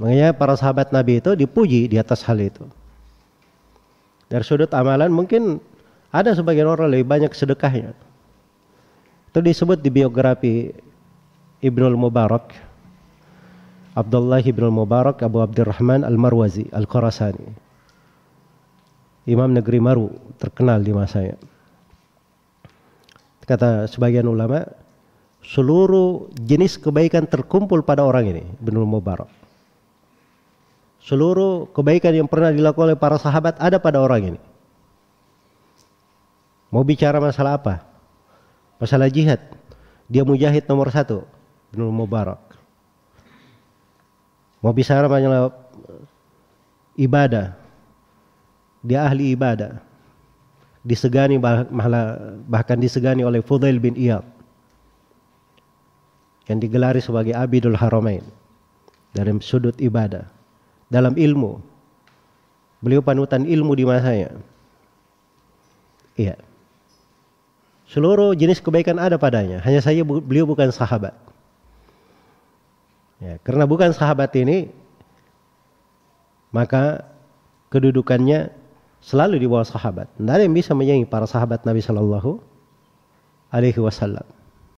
Makanya para sahabat Nabi itu dipuji di atas hal itu. Dari sudut amalan mungkin ada sebagian orang lebih banyak sedekahnya. Itu disebut di biografi Ibnul Mubarak. Abdullah Ibnul Mubarak Abu Abdurrahman Al-Marwazi Al-Qurasani. Imam negeri Maru terkenal di masanya. Kata sebagian ulama, seluruh jenis kebaikan terkumpul pada orang ini, Ibnul Mubarak. Seluruh kebaikan yang pernah dilakukan oleh para sahabat ada pada orang ini. Mau bicara masalah apa? Masalah jihad. Dia mujahid nomor satu. Ibnul Mubarak. Mau bicara masalah ibadah. Dia ahli ibadah. Disegani bahkan disegani oleh Fudail bin Iyad. Yang digelari sebagai Abidul Haramain. Dari sudut ibadah dalam ilmu. Beliau panutan ilmu di masanya. Iya. Seluruh jenis kebaikan ada padanya. Hanya saja beliau bukan sahabat. Ya, karena bukan sahabat ini, maka kedudukannya selalu di bawah sahabat. Tidak ada yang bisa menyaingi para sahabat Nabi Shallallahu Alaihi Wasallam.